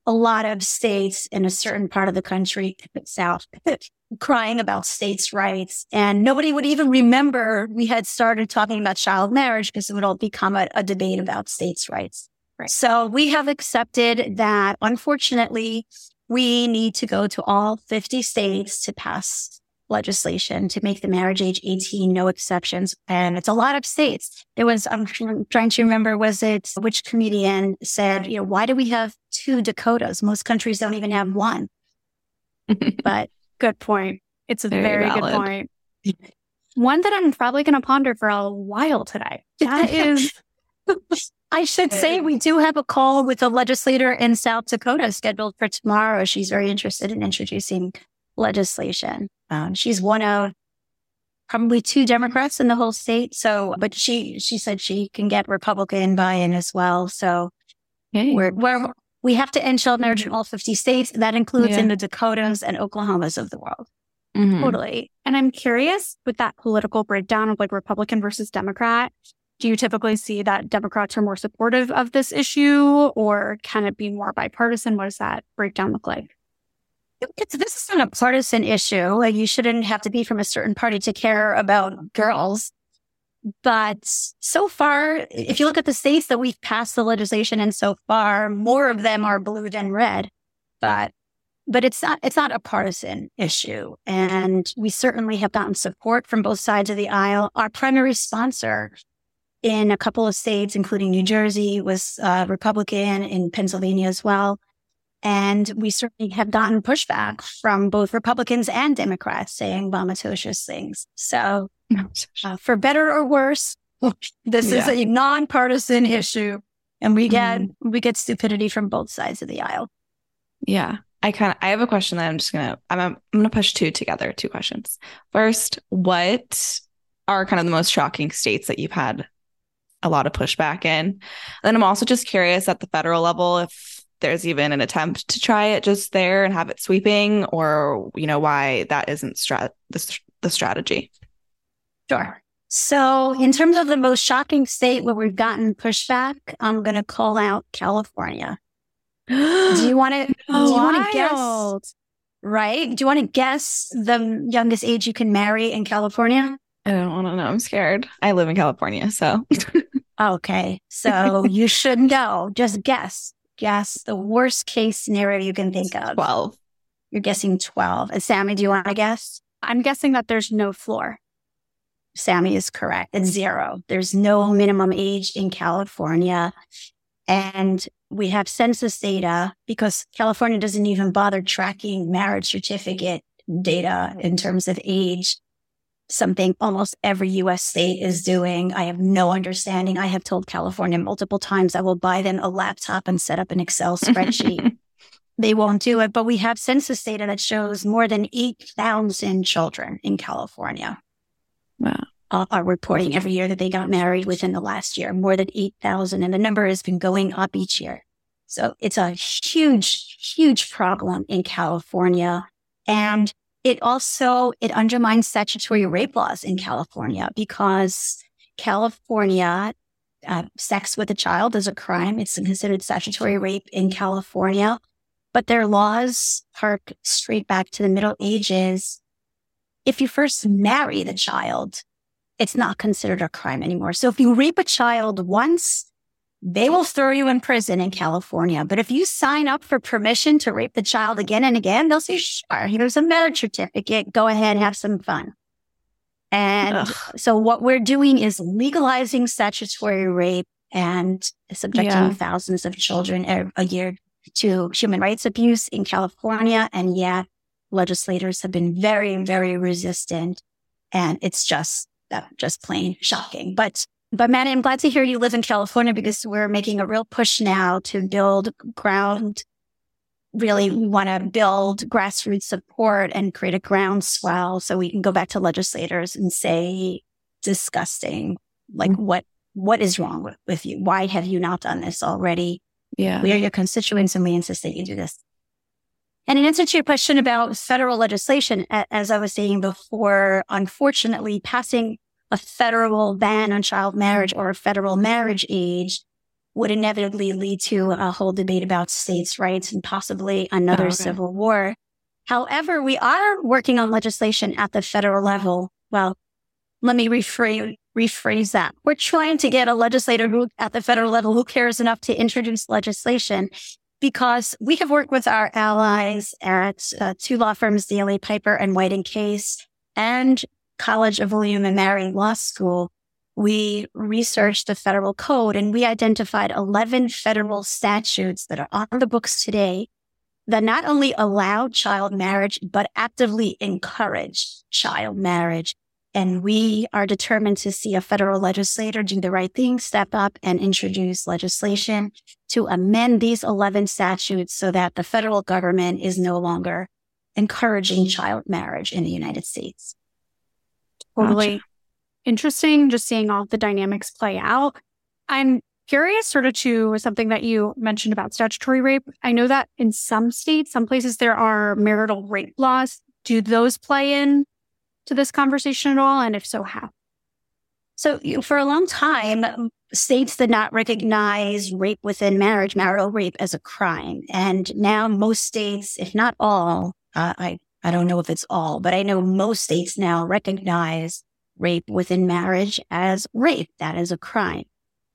a lot of states in a certain part of the country, South, crying about states' rights. And nobody would even remember we had started talking about child marriage because it would all become a, a debate about states' rights. Right. So we have accepted that, unfortunately, we need to go to all 50 states to pass legislation to make the marriage age 18, no exceptions. And it's a lot of states. There was, I'm trying to remember, was it which comedian said, you know, why do we have two Dakotas? Most countries don't even have one. But Good point. It's a Very very, good point. One that I'm probably going to ponder for a while today. That is I should say we do have a call with a legislator in South Dakota scheduled for tomorrow. She's very interested in introducing legislation. Um, she's one of probably two Democrats in the whole state. So, but she she said she can get Republican buy-in as well. So Yay. we're we're we have to end child marriage in all 50 states. That includes Yeah. in the Dakotas and Oklahomas of the world. Mhm. Totally. And I'm curious with that political breakdown of like Republican versus Democrat, do you typically see that Democrats are more supportive of this issue or can it be more bipartisan? What does that breakdown look like? It's, this is not a partisan issue. Like you shouldn't have to be from a certain party to care about girls. But so far, if you look at the states that we've passed the legislation in so far, more of them are blue than red. But but it's not it's not a partisan issue. And we certainly have gotten support from both sides of the aisle. Our primary sponsor in a couple of states, including New Jersey, was uh, Republican, in Pennsylvania as well. And we certainly have gotten pushback from both Republicans and Democrats saying vomitocious things. So, uh, for better or worse, this is a nonpartisan issue, and we get we get stupidity from both sides of the aisle. Yeah. I kind of I have a question that I'm just gonna I'm I'm gonna push two together, two questions. First, what are kind of the most shocking states that you've had a lot of pushback in? And then I'm also just curious at the federal level if there's even an attempt to try it just there and have it sweeping, or you know why that isn't strat the, the strategy. Sure. So, in terms of the most shocking state where we've gotten pushback, I'm going to call out California. Do you want to? do you want to guess? Right? Do you want to guess the youngest age you can marry in California? I don't want to know. I'm scared. I live in California, so Okay. So you should know. Just guess. Guess the worst case scenario you can think of. twelve. You're guessing 12. And Sammy, do you want to guess? I'm guessing that there's no floor. Sammy is correct. It's zero. There's no minimum age in California. And we have census data because California doesn't even bother tracking marriage certificate data in terms of age. Something almost every US state is doing. I have no understanding. I have told California multiple times I will buy them a laptop and set up an Excel spreadsheet. they won't do it. But we have census data that shows more than 8,000 children in California. Wow. Uh, are reporting every year that they got married within the last year, more than 8,000. And the number has been going up each year. So it's a huge, huge problem in California. And it also, it undermines statutory rape laws in California because California, uh, sex with a child is a crime. It's considered statutory rape in California, but their laws hark straight back to the Middle Ages. If you first marry the child, it's not considered a crime anymore. So if you rape a child once, they will throw you in prison in California. But if you sign up for permission to rape the child again and again, they'll say, sure, here's a marriage certificate. Go ahead, have some fun. And Ugh. so what we're doing is legalizing statutory rape and subjecting yeah. thousands of children a, year to human rights abuse in California. And yet legislators have been very, very resistant. And it's just, uh, just plain shocking. But but Matt, I'm glad to hear you live in California because we're making a real push now to build ground. Really, we want to build grassroots support and create a groundswell so we can go back to legislators and say, disgusting. Like mm-hmm. what, what is wrong with, with you? Why have you not done this already? Yeah. We are your constituents and we insist that you do this. And in answer to your question about federal legislation, as I was saying before, unfortunately, passing a federal ban on child marriage or a federal marriage age would inevitably lead to a whole debate about states' rights and possibly another oh, okay. civil war. However, we are working on legislation at the federal level. Well, let me rephrase, rephrase that. We're trying to get a legislator who, at the federal level who cares enough to introduce legislation because we have worked with our allies at uh, two law firms, DLA Piper and White and Case, and College of William and Mary Law School, we researched the federal code and we identified 11 federal statutes that are on the books today that not only allow child marriage, but actively encourage child marriage. And we are determined to see a federal legislator do the right thing, step up and introduce legislation to amend these 11 statutes so that the federal government is no longer encouraging child marriage in the United States totally gotcha. interesting just seeing all the dynamics play out. I'm curious sort of to something that you mentioned about statutory rape. I know that in some states, some places there are marital rape laws. Do those play in to this conversation at all? And if so, how? So for a long time, states did not recognize rape within marriage, marital rape as a crime. And now most states, if not all, uh, I I don't know if it's all, but I know most states now recognize rape within marriage as rape. That is a crime.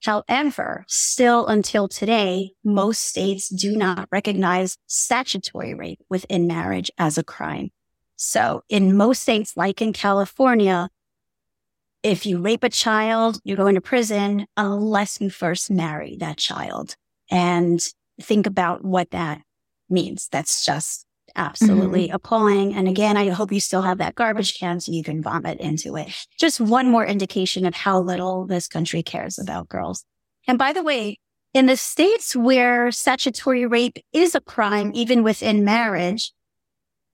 However, still until today, most states do not recognize statutory rape within marriage as a crime. So in most states, like in California, if you rape a child, you go into prison unless you first marry that child. And think about what that means. That's just absolutely mm-hmm. appalling. And again, I hope you still have that garbage can so you can vomit into it. Just one more indication of how little this country cares about girls. And by the way, in the states where statutory rape is a crime, even within marriage,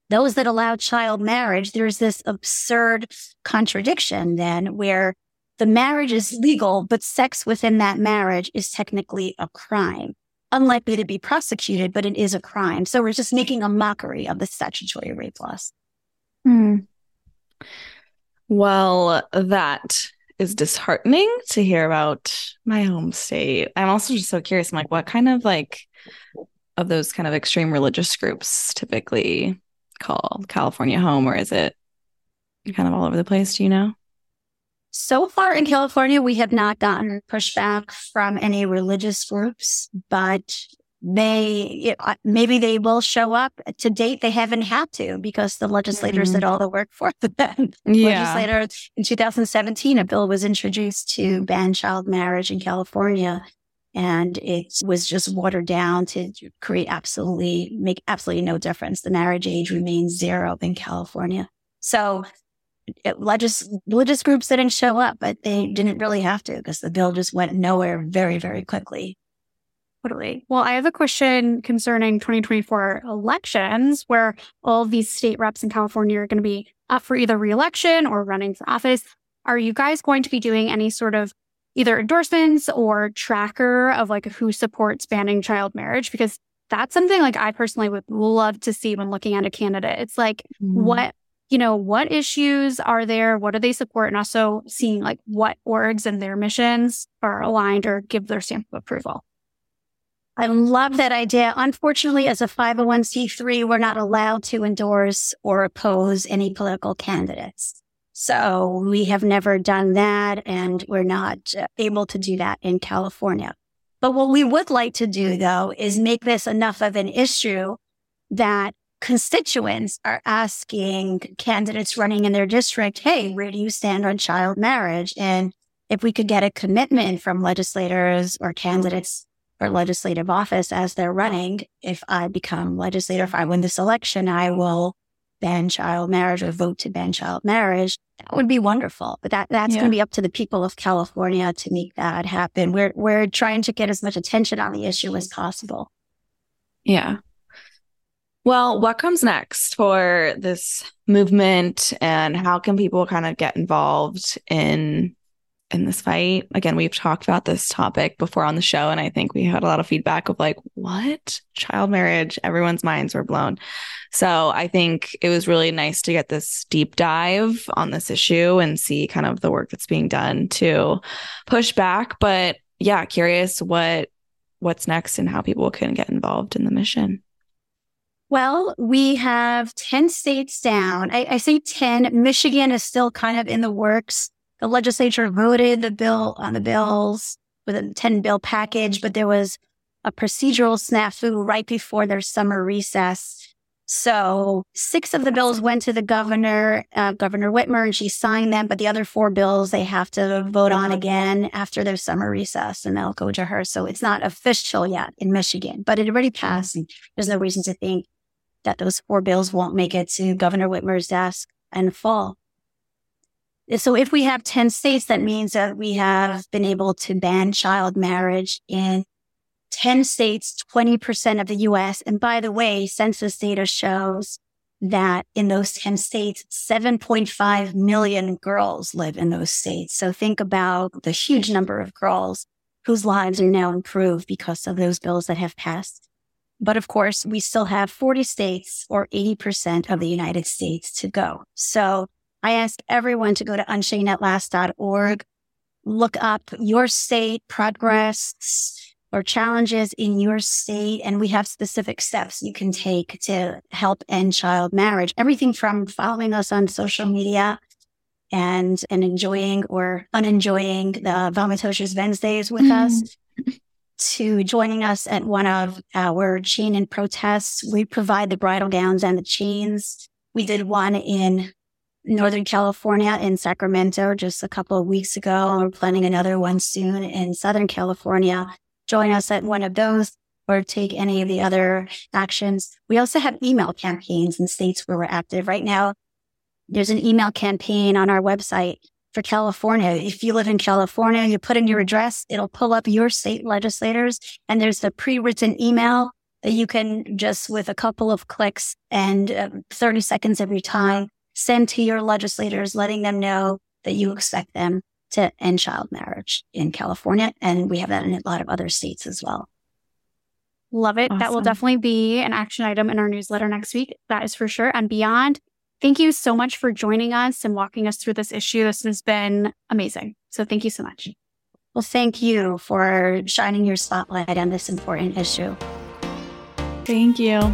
those that allow child marriage, there's this absurd contradiction then where the marriage is legal, but sex within that marriage is technically a crime unlikely to be prosecuted, but it is a crime. So we're just making a mockery of the statutory rape laws. Mm. Well, that is disheartening to hear about my home state. I'm also just so curious. I'm like, what kind of like of those kind of extreme religious groups typically call California home, or is it kind of all over the place? Do you know? So far in California, we have not gotten pushback from any religious groups, but they maybe they will show up. To date, they haven't had to because the legislators mm-hmm. did all the work for them. Yeah. Legislators in 2017, a bill was introduced to ban child marriage in California, and it was just watered down to create absolutely make absolutely no difference. The marriage age remains zero in California. So legis- religious groups didn't show up, but they didn't really have to because the bill just went nowhere very, very quickly. Totally. Well, I have a question concerning 2024 elections where all these state reps in California are going to be up for either reelection or running for office. Are you guys going to be doing any sort of either endorsements or tracker of like who supports banning child marriage? Because that's something like I personally would love to see when looking at a candidate. It's like, mm. what you know, what issues are there? What do they support? And also seeing like what orgs and their missions are aligned or give their stamp of approval. I love that idea. Unfortunately, as a 501c3, we're not allowed to endorse or oppose any political candidates. So we have never done that and we're not uh, able to do that in California. But what we would like to do though is make this enough of an issue that constituents are asking candidates running in their district, Hey, where do you stand on child marriage? And if we could get a commitment from legislators or candidates for legislative office as they're running. If I become legislator, if I win this election, I will ban child marriage or vote to ban child marriage. That would be wonderful. But that, that's yeah. going to be up to the people of California to make that happen. We're, we're trying to get as much attention on the issue as possible. Yeah. Well, what comes next for this movement and how can people kind of get involved in in this fight. Again, we've talked about this topic before on the show, and I think we had a lot of feedback of like, what? Child marriage, everyone's minds were blown. So I think it was really nice to get this deep dive on this issue and see kind of the work that's being done to push back. But yeah, curious what what's next and how people can get involved in the mission. Well, we have 10 states down. I, I say 10. Michigan is still kind of in the works the legislature voted the bill on the bills with a 10 bill package, but there was a procedural snafu right before their summer recess. So six of the bills went to the governor, uh, Governor Whitmer, and she signed them. But the other four bills they have to vote on again after their summer recess, and they'll go to her. So it's not official yet in Michigan, but it already passed. And there's no reason to think that those four bills won't make it to Governor Whitmer's desk and fall. So if we have 10 states, that means that we have been able to ban child marriage in 10 states, 20% of the US. And by the way, census data shows that in those 10 states, 7.5 million girls live in those states. So think about the huge number of girls whose lives are now improved because of those bills that have passed. But of course, we still have 40 states or 80% of the United States to go. So I ask everyone to go to unchainedatlast.org, look up your state progress or challenges in your state. And we have specific steps you can take to help end child marriage. Everything from following us on social media and, and enjoying or unenjoying the Vomitocious Wednesdays with us mm-hmm. to joining us at one of our chain-in protests. We provide the bridal gowns and the chains. We did one in Northern California in Sacramento just a couple of weeks ago. We're planning another one soon in Southern California. Join us at one of those or take any of the other actions. We also have email campaigns in states where we're active right now. There's an email campaign on our website for California. If you live in California, you put in your address, it'll pull up your state legislators and there's a pre-written email that you can just with a couple of clicks and uh, 30 seconds every time send to your legislators, letting them know that you expect them to end child marriage in California. And we have that in a lot of other states as well. Love it. Awesome. That will definitely be an action item in our newsletter next week. That is for sure. And beyond, thank you so much for joining us and walking us through this issue. This has been amazing. So thank you so much. Well, thank you for shining your spotlight on this important issue. Thank you.